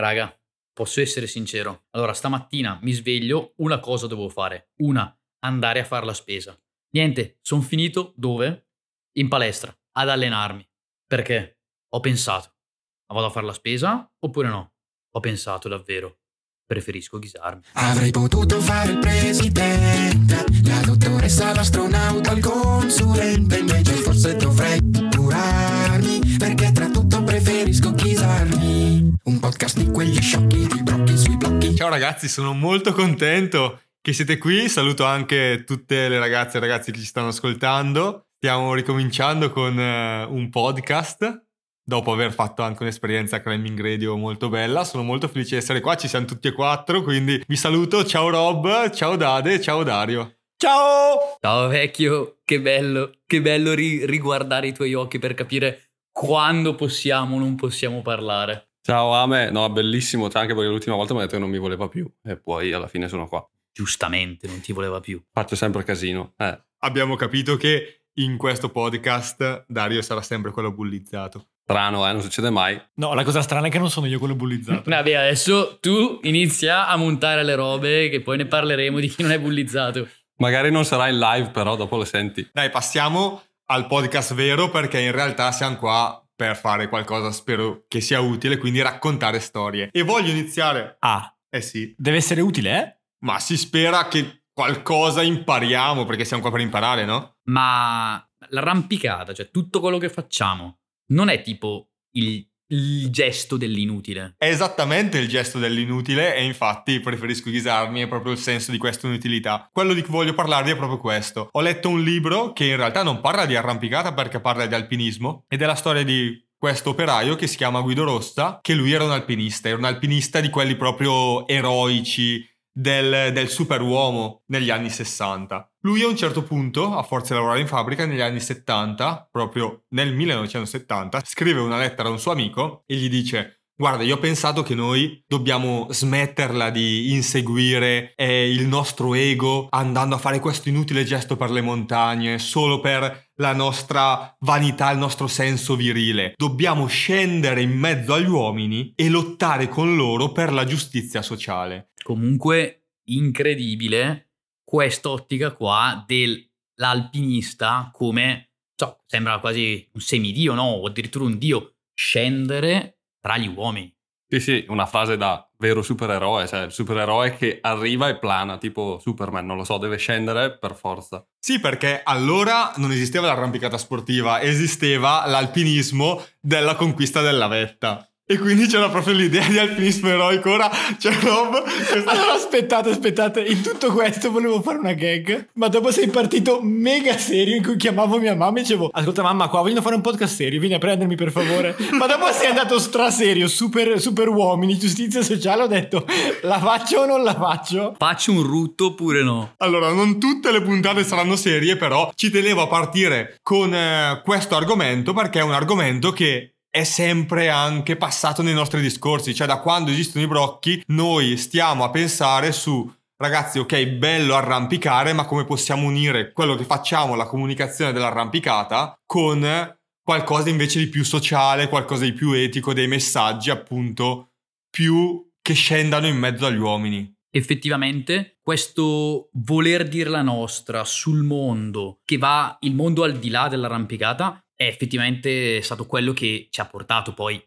raga, posso essere sincero. Allora, stamattina mi sveglio, una cosa devo fare. Una, andare a fare la spesa. Niente, sono finito dove? In palestra, ad allenarmi. Perché? Ho pensato, ma vado a fare la spesa oppure no? Ho pensato davvero. Preferisco ghisarmi. Avrei potuto fare il presidente, la dottoressa, l'astronauta, il consulente, invece forse dovrei podcast di quegli sciocchi, di brocchi sui blocchi. Ciao ragazzi, sono molto contento che siete qui. Saluto anche tutte le ragazze e ragazzi che ci stanno ascoltando. Stiamo ricominciando con eh, un podcast dopo aver fatto anche un'esperienza Climbing Radio molto bella. Sono molto felice di essere qua, ci siamo tutti e quattro, quindi vi saluto. Ciao Rob, ciao Dade, ciao Dario. Ciao! Ciao vecchio, che bello, che bello ri- riguardare i tuoi occhi per capire quando possiamo o non possiamo parlare. Ciao Ame, no, bellissimo, anche perché l'ultima volta mi ha detto che non mi voleva più e poi alla fine sono qua. Giustamente, non ti voleva più. Faccio sempre casino. Eh. Abbiamo capito che in questo podcast Dario sarà sempre quello bullizzato. Strano, eh, non succede mai. No, la cosa strana è che non sono io quello bullizzato. Vabbè, adesso tu inizia a montare le robe che poi ne parleremo di chi non è bullizzato. Magari non sarà in live, però dopo lo senti. Dai, passiamo al podcast vero perché in realtà siamo qua per fare qualcosa, spero che sia utile, quindi raccontare storie. E voglio iniziare... Ah, Eh sì, deve essere utile, eh? ma si spera che qualcosa impariamo perché siamo qua per imparare, no? Ma l'arrampicata, cioè tutto quello che facciamo, non è tipo il, il gesto dell'inutile. È esattamente il gesto dell'inutile e infatti preferisco ghisarmi, è proprio il senso di questa inutilità. Quello di cui voglio parlarvi è proprio questo. Ho letto un libro che in realtà non parla di arrampicata perché parla di alpinismo ed è la storia di questo operaio che si chiama Guido Rossa, che lui era un alpinista, era un alpinista di quelli proprio eroici, del, del superuomo negli anni 60. Lui a un certo punto, a forza di lavorare in fabbrica, negli anni 70, proprio nel 1970, scrive una lettera a un suo amico e gli dice Guarda, io ho pensato che noi dobbiamo smetterla di inseguire eh, il nostro ego andando a fare questo inutile gesto per le montagne solo per la nostra vanità, il nostro senso virile. Dobbiamo scendere in mezzo agli uomini e lottare con loro per la giustizia sociale. Comunque, incredibile quest'ottica qua dell'alpinista come, so, sembra quasi un semidio, no? O addirittura un dio, scendere tra gli uomini. Sì, sì, una frase da vero supereroe, cioè il supereroe che arriva e plana, tipo Superman, non lo so, deve scendere per forza. Sì, perché allora non esisteva l'arrampicata sportiva, esisteva l'alpinismo della conquista della vetta. E quindi c'era proprio l'idea di alpinismo eroico. Ora c'è Rob. sta- Allora aspettate, aspettate, in tutto questo volevo fare una gag, ma dopo sei partito mega serio in cui chiamavo mia mamma e dicevo ascolta mamma qua voglio fare un podcast serio, vieni a prendermi per favore. Ma dopo sei andato straserio, super, super uomini, giustizia sociale, ho detto la faccio o non la faccio? Faccio un rutto oppure no? Allora, non tutte le puntate saranno serie, però ci tenevo a partire con eh, questo argomento perché è un argomento che è sempre anche passato nei nostri discorsi, cioè da quando esistono i brocchi noi stiamo a pensare su ragazzi, ok, bello arrampicare, ma come possiamo unire quello che facciamo, la comunicazione dell'arrampicata, con qualcosa invece di più sociale, qualcosa di più etico, dei messaggi appunto più che scendano in mezzo agli uomini. Effettivamente, questo voler dire la nostra sul mondo, che va il mondo al di là dell'arrampicata, è effettivamente stato quello che ci ha portato poi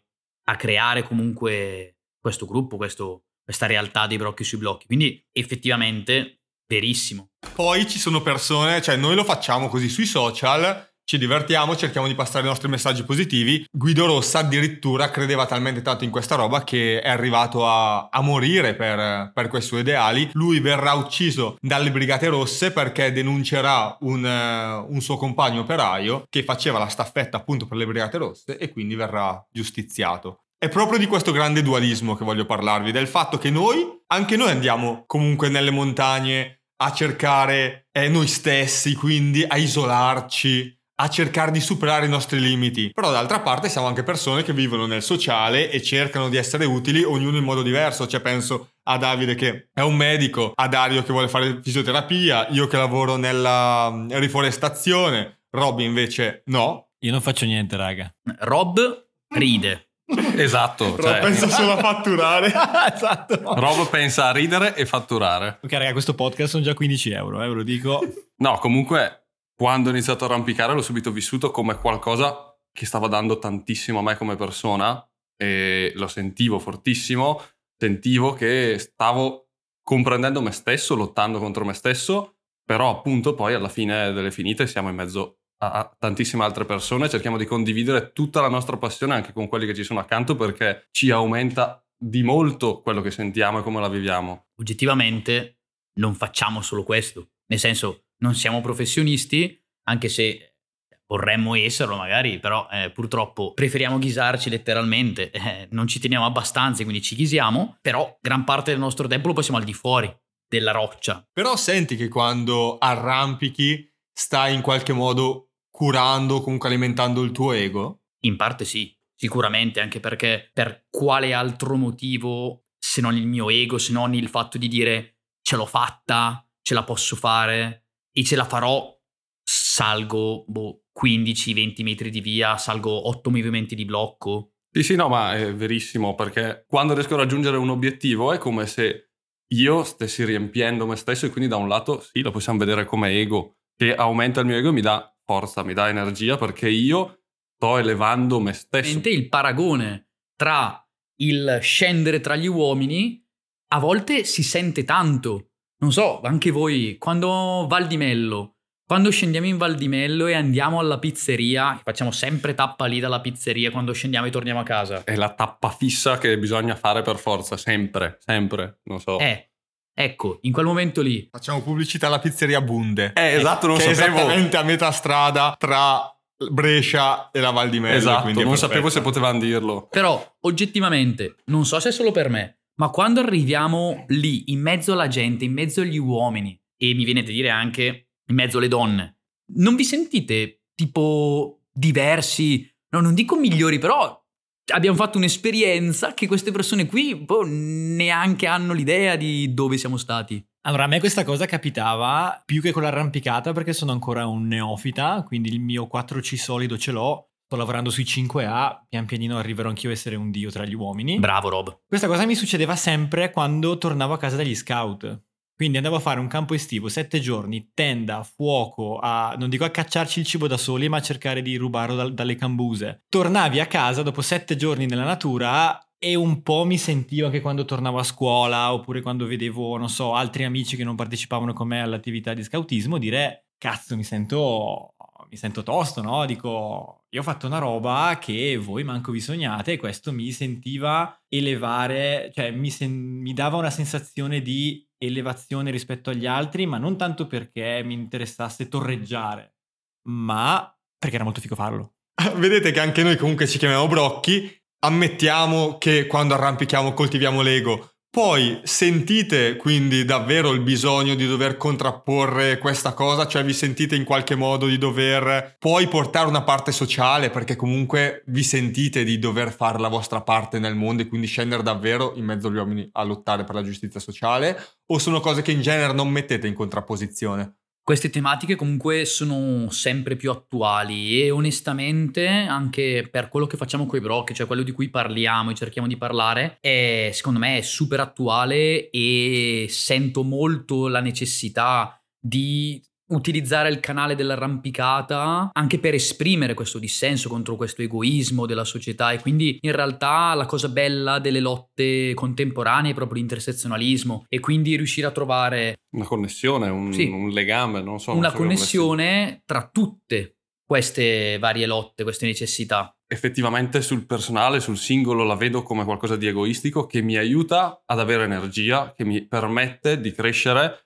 a creare comunque questo gruppo, questo- questa realtà dei brocchi sui blocchi. Quindi effettivamente verissimo. Poi ci sono persone, cioè noi lo facciamo così sui social, ci divertiamo, cerchiamo di passare i nostri messaggi positivi. Guido Rossa addirittura credeva talmente tanto in questa roba che è arrivato a, a morire per, per quei suoi ideali. Lui verrà ucciso dalle Brigate Rosse perché denuncerà un, eh, un suo compagno operaio che faceva la staffetta appunto per le Brigate Rosse e quindi verrà giustiziato. È proprio di questo grande dualismo che voglio parlarvi, del fatto che noi, anche noi andiamo comunque nelle montagne a cercare eh, noi stessi, quindi a isolarci, a cercare di superare i nostri limiti. Però d'altra parte siamo anche persone che vivono nel sociale e cercano di essere utili, ognuno in modo diverso. Cioè penso a Davide che è un medico, a Dario che vuole fare fisioterapia, io che lavoro nella mm, riforestazione, Robby invece no. Io non faccio niente, raga. Rob ride, Esatto. Rob cioè, pensa solo a fatturare. esatto. Rob pensa a ridere e fatturare. Ok, raga, questo podcast sono già 15 euro, eh, ve lo dico. No, comunque, quando ho iniziato a arrampicare l'ho subito vissuto come qualcosa che stava dando tantissimo a me come persona e lo sentivo fortissimo. Sentivo che stavo comprendendo me stesso, lottando contro me stesso, però appunto poi alla fine delle finite siamo in mezzo a tantissime altre persone, cerchiamo di condividere tutta la nostra passione anche con quelli che ci sono accanto perché ci aumenta di molto quello che sentiamo e come la viviamo. Oggettivamente non facciamo solo questo. Nel senso, non siamo professionisti, anche se vorremmo esserlo magari, però eh, purtroppo preferiamo ghisarci letteralmente, eh, non ci teniamo abbastanza, quindi ci ghisiamo, però gran parte del nostro tempo lo passiamo al di fuori della roccia. Però senti che quando arrampichi stai in qualche modo curando, comunque alimentando il tuo ego? In parte sì, sicuramente, anche perché per quale altro motivo, se non il mio ego, se non il fatto di dire ce l'ho fatta, ce la posso fare e ce la farò, salgo boh, 15-20 metri di via, salgo 8 movimenti di blocco. Sì, sì, no, ma è verissimo perché quando riesco a raggiungere un obiettivo è come se io stessi riempiendo me stesso e quindi da un lato sì, lo possiamo vedere come ego, che aumenta il mio ego e mi dà forza, mi dà energia perché io sto elevando me stesso. Il paragone tra il scendere tra gli uomini a volte si sente tanto. Non so, anche voi, quando Val di Mello, quando scendiamo in Val di Mello e andiamo alla pizzeria, facciamo sempre tappa lì dalla pizzeria quando scendiamo e torniamo a casa. È la tappa fissa che bisogna fare per forza, sempre, sempre, non so. Eh, ecco, in quel momento lì, Facciamo pubblicità alla pizzeria Bunde. Eh, esatto, non che è sapevo. esattamente a metà strada tra Brescia e la Val di Mello. Esatto, quindi è non sapevo se potevano dirlo. Però, oggettivamente, non so se è solo per me, ma quando arriviamo lì, in mezzo alla gente, in mezzo agli uomini, e mi viene da dire anche in mezzo alle donne, non vi sentite tipo diversi? No, non dico migliori, però abbiamo fatto un'esperienza che queste persone qui boh, neanche hanno l'idea di dove siamo stati. Allora, a me questa cosa capitava più che con l'arrampicata perché sono ancora un neofita, quindi il mio 4C solido ce l'ho. Sto lavorando sui 5A, pian pianino arriverò anch'io a essere un dio tra gli uomini. Bravo Rob. Questa cosa mi succedeva sempre quando tornavo a casa dagli scout. Quindi andavo a fare un campo estivo, sette giorni, tenda, fuoco, a, non dico a cacciarci il cibo da soli, ma a cercare di rubarlo dal- dalle cambuse. Tornavi a casa dopo sette giorni nella natura e un po' mi sentivo anche quando tornavo a scuola oppure quando vedevo, non so, altri amici che non partecipavano con me all'attività di scoutismo dire, cazzo, mi sento, mi sento tosto, no? Dico, io ho fatto una roba che voi manco vi sognate e questo mi sentiva elevare, cioè mi, sen- mi dava una sensazione di elevazione rispetto agli altri, ma non tanto perché mi interessasse torreggiare, ma perché era molto figo farlo. Vedete che anche noi comunque ci chiamiamo brocchi, ammettiamo che quando arrampichiamo coltiviamo l'ego. Poi sentite quindi davvero il bisogno di dover contrapporre questa cosa, cioè vi sentite in qualche modo di dover poi portare una parte sociale perché comunque vi sentite di dover fare la vostra parte nel mondo e quindi scendere davvero in mezzo agli uomini a lottare per la giustizia sociale o sono cose che in genere non mettete in contrapposizione? Queste tematiche comunque sono sempre più attuali e onestamente anche per quello che facciamo coi brocchi, cioè quello di cui parliamo e cerchiamo di parlare, è, secondo me è super attuale e sento molto la necessità di utilizzare il canale dell'arrampicata anche per esprimere questo dissenso contro questo egoismo della società e quindi in realtà la cosa bella delle lotte contemporanee è proprio l'intersezionalismo e quindi riuscire a trovare Una connessione, un, Sì. un legame, non so. non una so come connessione tra tutte queste varie lotte, queste necessità. effettivamente sul personale, sul singolo, la vedo come qualcosa di egoistico che mi aiuta ad avere energia, che mi permette di crescere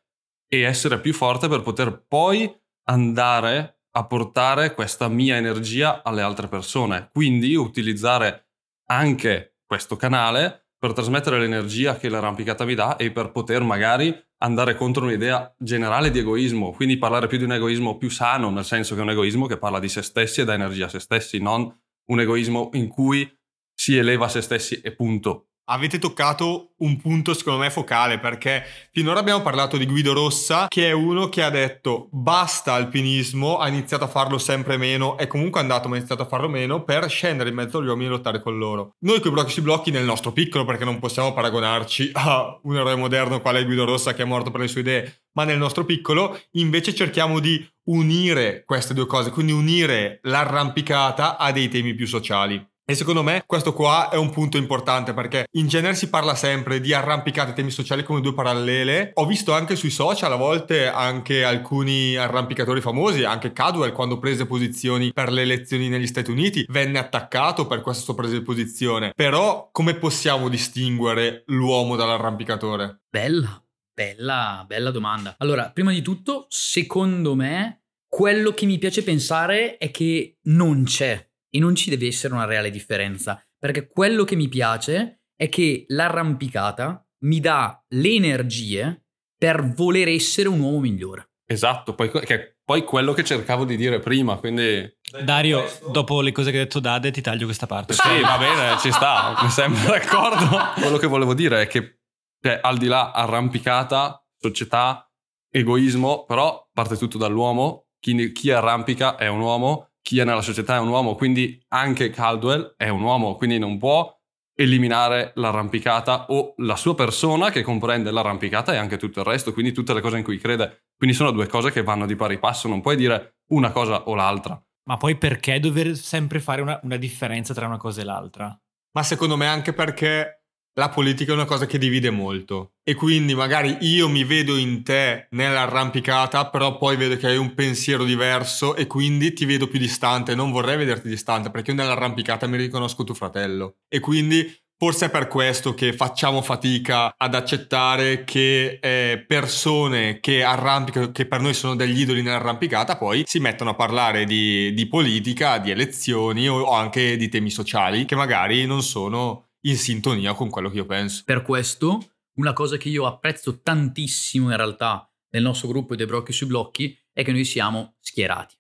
e essere più forte per poter poi andare a portare questa mia energia alle altre persone. Quindi utilizzare anche questo canale per trasmettere l'energia che l'arrampicata mi dà e per poter magari andare contro un'idea generale di egoismo, quindi parlare più di un egoismo più sano, nel senso che è un egoismo che parla di se stessi e dà energia a se stessi, non un egoismo in cui si eleva se stessi e punto. Avete toccato un punto secondo me focale perché finora abbiamo parlato di Guido Rossa che è uno che ha detto basta alpinismo, ha iniziato a farlo sempre meno, è comunque andato ma ha iniziato a farlo meno per scendere in mezzo agli uomini e lottare con loro. Noi con i blocchi sui blocchi nel nostro piccolo perché non possiamo paragonarci a un eroe moderno quale Guido Rossa che è morto per le sue idee, ma nel nostro piccolo invece cerchiamo di unire queste due cose, quindi unire l'arrampicata a dei temi più sociali. E secondo me questo qua è un punto importante perché in genere si parla sempre di arrampicate e temi sociali come due parallele. Ho visto anche sui social a volte anche alcuni arrampicatori famosi, anche Cadwell quando prese posizioni per le elezioni negli Stati Uniti venne attaccato per questa sua presa di posizione. Però come possiamo distinguere l'uomo dall'arrampicatore? Bella, bella, bella domanda. Allora, prima di tutto, secondo me, quello che mi piace pensare è che non c'è e non ci deve essere una reale differenza, perché quello che mi piace è che l'arrampicata mi dà le energie per voler essere un uomo migliore. Esatto, poi, che, poi quello che cercavo di dire prima, quindi... Dario, dopo le cose che ha detto Dade, ti taglio questa parte. Sì, va bene, ci sta, mi sembra d'accordo. Quello che volevo dire è che, cioè, al di là arrampicata, società, egoismo, però parte tutto dall'uomo. Chi, chi arrampica è un uomo, chi è nella società è un uomo, quindi anche Caldwell è un uomo, quindi non può eliminare l'arrampicata o la sua persona che comprende l'arrampicata e anche tutto il resto, quindi tutte le cose in cui crede. Quindi sono due cose che vanno di pari passo, non puoi dire una cosa o l'altra. Ma poi perché dover sempre fare una, una differenza tra una cosa e l'altra? Ma secondo me anche perché la politica è una cosa che divide molto. E quindi magari io mi vedo in te nell'arrampicata, però poi vedo che hai un pensiero diverso e quindi ti vedo più distante, non vorrei vederti distante perché io nell'arrampicata mi riconosco tuo fratello. E quindi Forse è per questo che facciamo fatica ad accettare che eh, persone che arrampicano, che per noi sono degli idoli nell'arrampicata, poi si mettono a parlare di, di politica, di elezioni o, o anche di temi sociali che magari non sono in sintonia con quello che io penso. Per questo, una cosa che io apprezzo tantissimo in realtà nel nostro gruppo dei brocchi sui blocchi è che noi siamo schierati.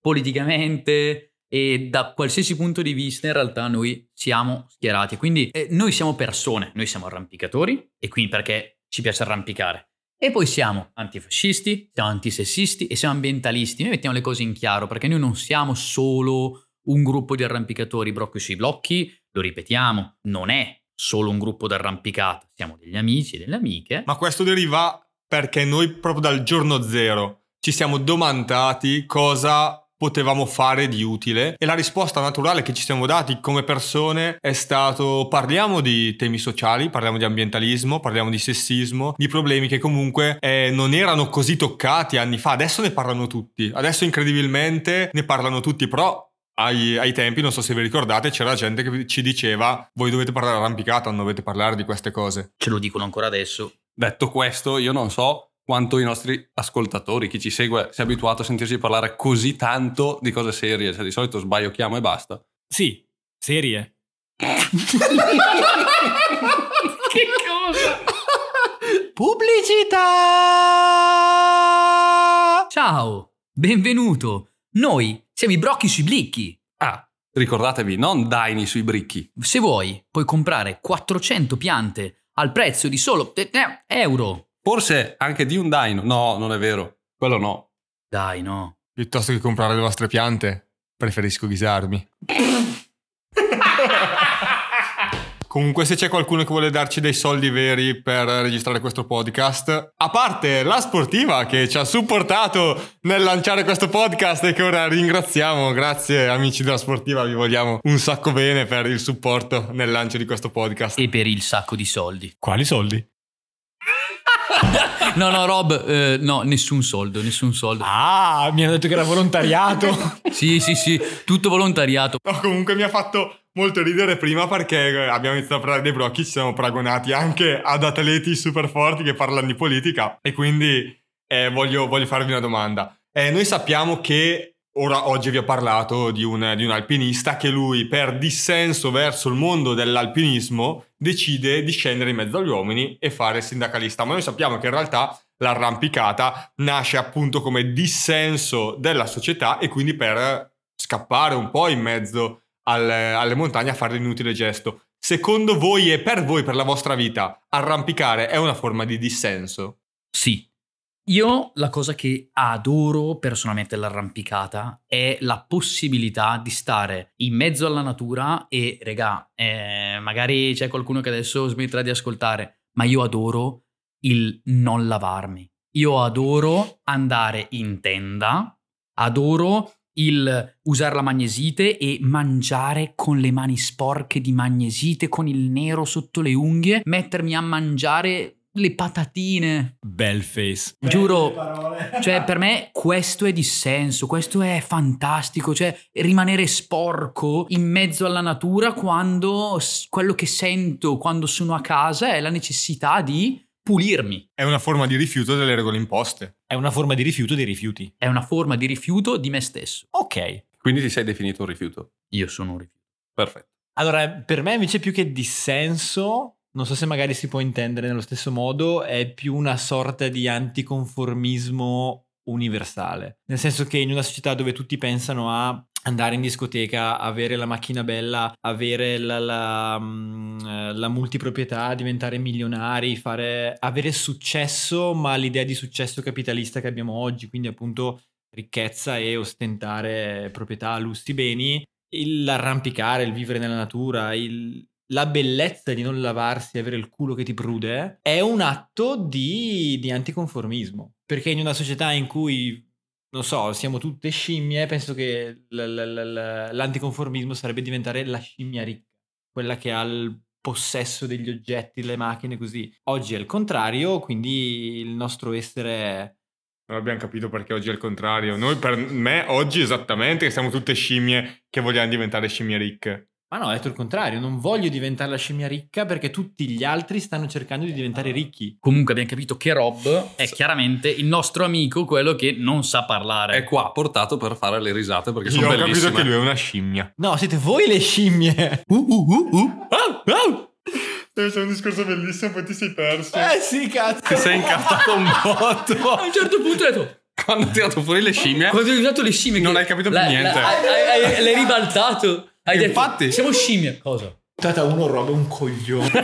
Politicamente e da qualsiasi punto di vista in realtà noi siamo schierati. Quindi eh, noi siamo persone, noi siamo arrampicatori e quindi perché ci piace arrampicare. E poi siamo antifascisti, siamo antisessisti e siamo ambientalisti. Noi mettiamo le cose in chiaro perché noi non siamo solo un gruppo di arrampicatori brocchi sui blocchi, lo ripetiamo, non è solo un gruppo d'arrampicata, siamo degli amici e delle amiche. Ma questo deriva perché noi proprio dal giorno zero ci siamo domandati cosa potevamo fare di utile e la risposta naturale che ci siamo dati come persone è stato parliamo di temi sociali, parliamo di ambientalismo, parliamo di sessismo, di problemi che comunque eh, non erano così toccati anni fa, adesso ne parlano tutti, adesso incredibilmente ne parlano tutti, però ai, ai, tempi, non so se vi ricordate, c'era gente che ci diceva voi dovete parlare arrampicata, non dovete parlare di queste cose. Ce lo dicono ancora adesso. Detto questo, io non so quanto i nostri ascoltatori, chi ci segue, sia abituato a sentirci parlare così tanto di cose serie, cioè di solito sbaiocchiamo e basta. Sì, serie. che cosa? Pubblicità! Ciao, benvenuto. Noi siamo i brocchi sui blicchi. Ah, ricordatevi, non daini sui bricchi. Se vuoi, puoi comprare 400 piante al prezzo di solo eh, euro. Forse anche di un daino. No, non è vero. Quello no. Dai, no. Piuttosto che comprare le vostre piante, preferisco ghisarmi. Comunque, se c'è qualcuno che vuole darci dei soldi veri per registrare questo podcast, a parte la sportiva che ci ha supportato nel lanciare questo podcast e che ora ringraziamo, grazie amici della sportiva, vi vogliamo un sacco bene per il supporto nel lancio di questo podcast. E per il sacco di soldi. Quali soldi? no, no, Rob, eh, no, nessun soldo, nessun soldo. Ah, mi hanno detto che era volontariato. sì, sì, sì, tutto volontariato. No, comunque mi ha fatto molto ridere prima perché abbiamo iniziato a parlare dei brocchi, ci siamo paragonati anche ad atleti super forti che parlano di politica e quindi eh, voglio, voglio, farvi una domanda. Eh, noi sappiamo che ora oggi vi ho parlato di un, di un alpinista che lui per dissenso verso il mondo dell'alpinismo decide di scendere in mezzo agli uomini e fare sindacalista, ma noi sappiamo che in realtà l'arrampicata nasce appunto come dissenso della società e quindi per scappare un po' in mezzo alle, alle montagne a fare l'inutile gesto. secondo voi e per voi, per la vostra vita, arrampicare è una forma di dissenso? Sì. Io la cosa che adoro personalmente dell'arrampicata è la possibilità di stare in mezzo alla natura e, regà, eh, magari c'è qualcuno che adesso smetterà di ascoltare, ma io adoro il non lavarmi. Io adoro andare in tenda, adoro il usare la magnesite e mangiare con le mani sporche di magnesite, con il nero sotto le unghie, mettermi a mangiare le patatine. Bel face. Giuro, cioè per me questo è dissenso, questo è fantastico, cioè rimanere sporco in mezzo alla natura quando quello che sento quando sono a casa è la necessità di pulirmi. È una forma di rifiuto delle regole imposte. È una forma di rifiuto dei rifiuti. È una forma di rifiuto di me stesso. Ok. Quindi ti sei definito un rifiuto. Io sono un rifiuto. Perfetto. Allora, per me invece più che dissenso, non so se magari si può intendere nello stesso modo, è più una sorta di anticonformismo universale. Nel senso che in una società dove tutti pensano a andare in discoteca, avere la macchina bella, avere la, la, mm, eh, la multiproprietà, diventare milionari, fare, avere successo, ma l'idea di successo capitalista che abbiamo oggi, quindi appunto ricchezza e ostentare proprietà, lussi, beni, l'arrampicare, il vivere nella natura, il- la bellezza di non lavarsi e avere il culo che ti prude è un atto di, di anticonformismo. Perché in una società in cui, non so, siamo tutte scimmie, penso che l- l- l- l'anticonformismo sarebbe diventare la scimmia ricca, quella che ha il possesso degli oggetti, le macchine, così. Oggi è il contrario, quindi il nostro essere... Non abbiamo capito perché oggi è il contrario. Noi, per me, oggi esattamente, che siamo tutte scimmie che vogliamo diventare scimmie ricche. Ma no, ho detto il contrario, non voglio diventare la scimmia ricca perché tutti gli altri stanno cercando di diventare ricchi. Comunque abbiamo capito che Rob è chiaramente il nostro amico, quello che non sa parlare. È qua portato per fare le risate perché Io sono ho capito bellissime. che lui è una scimmia. No, siete voi le scimmie! Uh, uh, uh, uh. Ah, ah. C'è un discorso bellissimo, poi ti sei perso. Eh sì, cazzo! Ti sei incartato un botto. A un certo punto ho detto, Quando ho tirato fuori le scimmie, quando hai usato le scimmie... Non che- hai capito più la- niente. la- hai- hai- hai- l'hai ribaltato. Hai detto, Infatti. siamo scimmie. Cosa? Tata uno roba un coglione.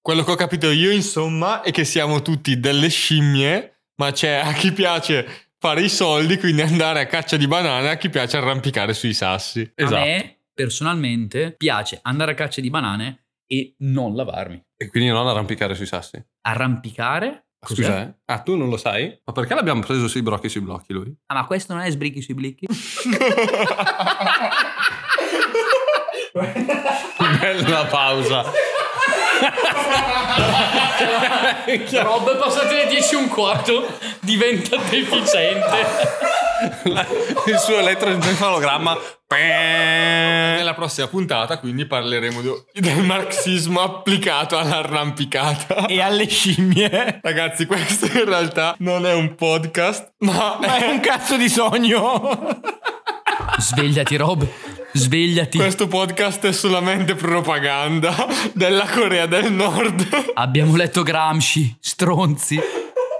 Quello che ho capito io, insomma, è che siamo tutti delle scimmie, ma c'è a chi piace fare i soldi, quindi andare a caccia di banane, a chi piace arrampicare sui sassi. Esatto. A me, personalmente, piace andare a caccia di banane e non lavarmi. E quindi non arrampicare sui sassi. Arrampicare? Scusa, eh? Ah, tu non lo sai? Ma perché l'abbiamo preso sui brocchi sui blocchi lui? Ah, ma questo non è sbricchi sui blicchi? Bella pausa. Rob, passate le 10 e un quarto, diventa deficiente. Il suo elettroencefalogramma. Nella prossima puntata, quindi, parleremo di- del marxismo applicato all'arrampicata. e alle scimmie. Ragazzi, questo in realtà non è un podcast, ma Ma è un cazzo di sogno. Svegliati, Rob. Svegliati. questo podcast è solamente propaganda della Corea del Nord. Abbiamo letto Gramsci, stronzi.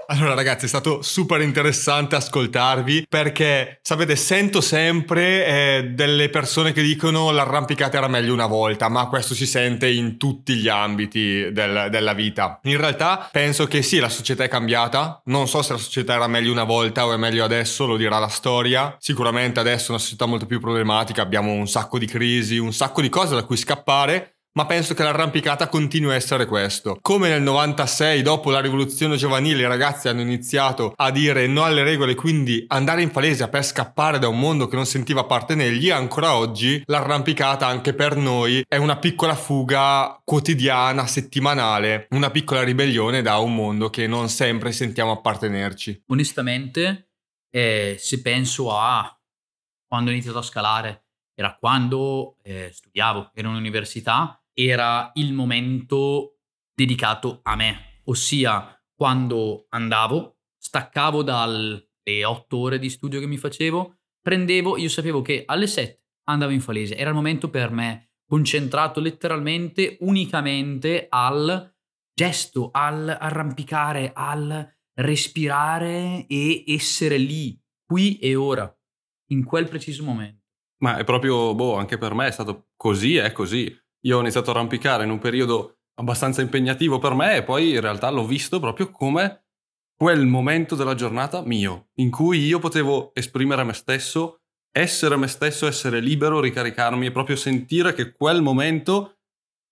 Allora ragazzi è stato super interessante ascoltarvi perché sapete sento sempre eh, delle persone che dicono l'arrampicata era meglio una volta ma questo si sente in tutti gli ambiti del- della vita. In realtà penso che sì la società è cambiata, non so se la società era meglio una volta o è meglio adesso, lo dirà la storia. Sicuramente adesso è una società molto più problematica, abbiamo un sacco di crisi, un sacco di cose da cui scappare ma penso che l'arrampicata continui a essere questo. Come nel 96, dopo la rivoluzione giovanile, i ragazzi hanno iniziato a dire no alle regole, quindi andare in palese per scappare da un mondo che non sentiva appartenergli, ancora oggi l'arrampicata anche per noi è una piccola fuga quotidiana, settimanale, una piccola ribellione da un mondo che non sempre sentiamo appartenerci. Onestamente, eh, se penso a quando ho iniziato a scalare, era quando eh, studiavo, ero in università, era il momento dedicato a me, ossia quando andavo, staccavo dalle otto ore di studio che mi facevo, prendevo, io sapevo che alle sette andavo in falese, era il momento per me concentrato letteralmente, unicamente al gesto, al arrampicare, al respirare e essere lì, qui e ora, in quel preciso momento. Ma è proprio, boh, anche per me è stato così è così. Io ho iniziato a arrampicare in un periodo abbastanza impegnativo per me e poi in realtà l'ho visto proprio come quel momento della giornata mio, in cui io potevo esprimere me stesso, essere me stesso, essere libero, ricaricarmi e proprio sentire che quel momento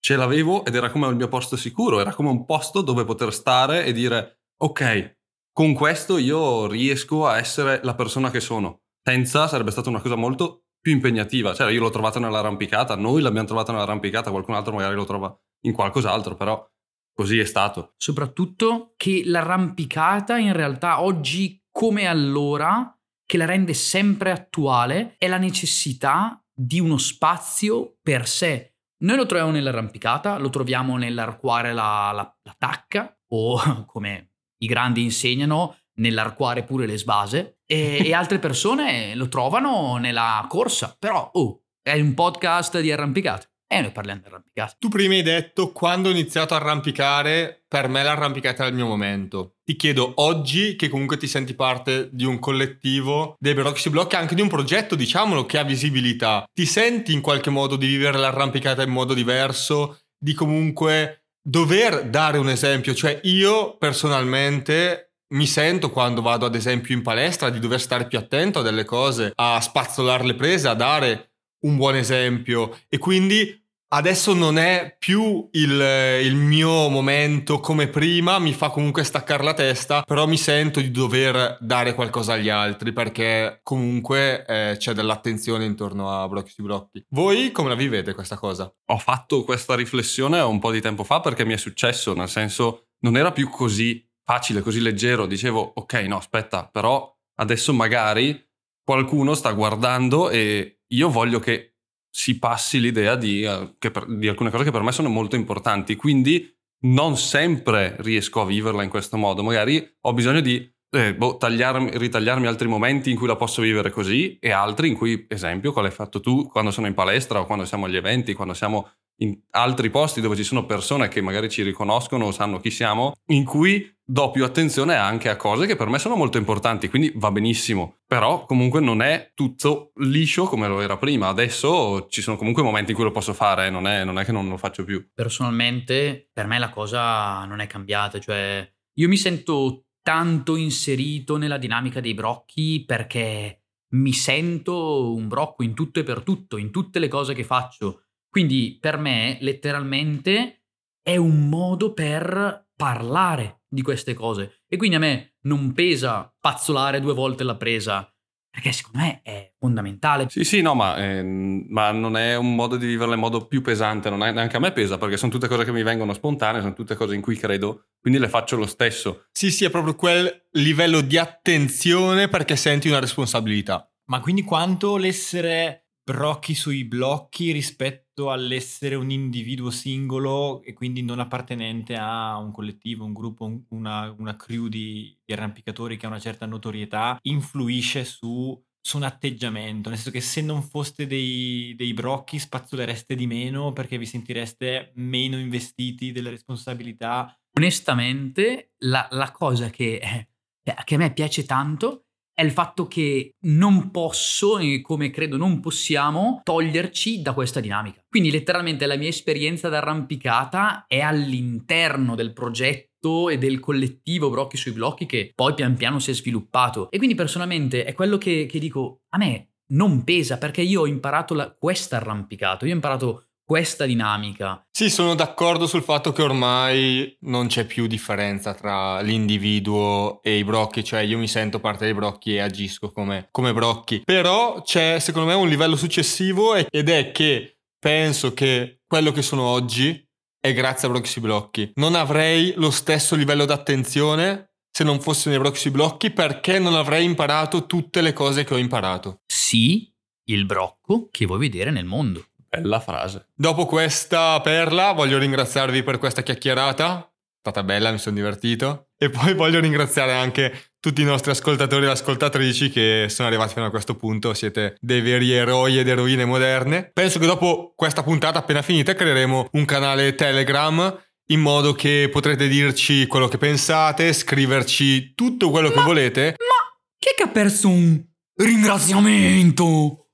ce l'avevo ed era come il mio posto sicuro, era come un posto dove poter stare e dire ok, con questo io riesco a essere la persona che sono. Senza sarebbe stata una cosa molto più impegnativa. Cioè, io l'ho trovata nell'arrampicata, noi l'abbiamo trovata nell'arrampicata, qualcun altro magari lo trova in qualcos'altro, però così è stato. Soprattutto che l'arrampicata in realtà oggi come allora, che la rende sempre attuale, è la necessità di uno spazio per sé. Noi lo troviamo nell'arrampicata, lo troviamo nell'arcuare la, la, la tacca o come i grandi insegnano nell'arcuare pure le sbase e, e altre persone lo trovano nella corsa, però oh, è un podcast di arrampicate. E noi parliamo di arrampicata. Tu prima hai detto quando ho iniziato a arrampicare, per me l'arrampicata era il mio momento. Ti chiedo oggi, che comunque ti senti parte di un collettivo dei Broxy Block, anche di un progetto, diciamolo, che ha visibilità, ti senti in qualche modo di vivere l'arrampicata in modo diverso, di comunque dover dare un esempio? Cioè io personalmente mi sento quando vado ad esempio in palestra di dover stare più attento a delle cose, a spazzolare le prese, a dare un buon esempio e quindi adesso non è più il, il, mio momento come prima, mi fa comunque staccare la testa, però mi sento di dover dare qualcosa agli altri perché comunque eh, c'è dell'attenzione intorno a Blocchi su Blocchi. Voi come la vivete questa cosa? Ho fatto questa riflessione un po' di tempo fa perché mi è successo, nel senso non era più così facile, così leggero, dicevo ok no aspetta, però adesso magari qualcuno sta guardando e io voglio che si passi l'idea di, uh, per, di, alcune cose che per me sono molto importanti, quindi non sempre riesco a viverla in questo modo, magari ho bisogno di eh, boh, tagliarmi, ritagliarmi altri momenti in cui la posso vivere così e altri in cui, esempio, quale hai fatto tu quando sono in palestra o quando siamo agli eventi, quando siamo in altri posti dove ci sono persone che magari ci riconoscono o sanno chi siamo, in cui do più attenzione anche a cose che per me sono molto importanti, quindi va benissimo. Però comunque non è tutto liscio come lo era prima. Adesso ci sono comunque momenti in cui lo posso fare, non è, non è che non lo faccio più. Personalmente, per me la cosa non è cambiata, cioè io mi sento tanto inserito nella dinamica dei brocchi perché mi sento un brocco in tutto e per tutto, in tutte le cose che faccio quindi per me letteralmente è un modo per parlare di queste cose. E quindi a me non pesa pazzolare due volte la presa, perché secondo me è fondamentale. Sì, sì, no, ma, eh, ma, non è un modo di viverla in modo più pesante, non è, neanche a me pesa, perché sono tutte cose che mi vengono spontanee, sono tutte cose in cui credo, quindi le faccio lo stesso. Sì, sì, è proprio quel livello di attenzione perché senti una responsabilità. Ma quindi quanto l'essere brocchi sui blocchi rispetto all'essere un individuo singolo e quindi non appartenente a un collettivo, un gruppo, una, una crew di, di, arrampicatori che ha una certa notorietà, influisce su, su, un atteggiamento, nel senso che se non foste dei, dei brocchi spazzolereste di meno perché vi sentireste meno investiti delle responsabilità. Onestamente, la, la cosa che, che a me piace tanto è il fatto che non posso, e come credo non possiamo, toglierci da questa dinamica. Quindi letteralmente la mia esperienza d'arrampicata è all'interno del progetto e del collettivo Brocchi sui blocchi che poi pian piano si è sviluppato. E quindi personalmente è quello che, che dico, a me non pesa perché io ho imparato la, questa arrampicato, io ho imparato questa dinamica. Sì, sono d'accordo sul fatto che ormai non c'è più differenza tra l'individuo e i brocchi, cioè io mi sento parte dei brocchi e agisco come, come brocchi. Però c'è secondo me un livello successivo ed è che penso che quello che sono oggi è grazie a Broxy Blocchi. Non avrei lo stesso livello d'attenzione se non fosse nei Broxy Blocchi perché non avrei imparato tutte le cose che ho imparato. Sì, il brocco che vuoi vedere nel mondo. Bella frase. Dopo questa perla voglio ringraziarvi per questa chiacchierata. È stata bella, mi sono divertito. E poi voglio ringraziare anche tutti i nostri ascoltatori e ascoltatrici che sono arrivati fino a questo punto. Siete dei veri eroi ed eroine moderne. Penso che dopo questa puntata appena finita creeremo un canale Telegram in modo che potrete dirci quello che pensate, scriverci tutto quello ma, che volete. Ma chi è che ha perso un ringraziamento?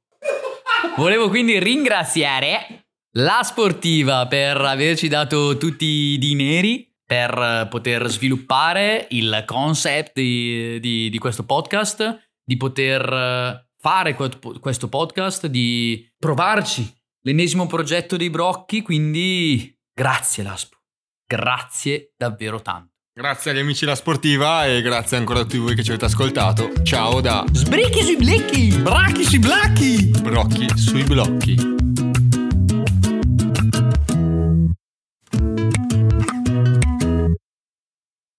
Volevo quindi ringraziare la sportiva per averci dato tutti i dineri per poter sviluppare il concept di, di- di questo podcast, di poter fare que- questo podcast, di provarci l'ennesimo progetto dei brocchi, quindi grazie Laspo, grazie davvero tanto. Grazie agli amici della sportiva e grazie ancora a tutti voi che ci avete ascoltato. Ciao da Sbricchi sui blecchi! Bracchi sui blacchi! Brocchi sui blocchi.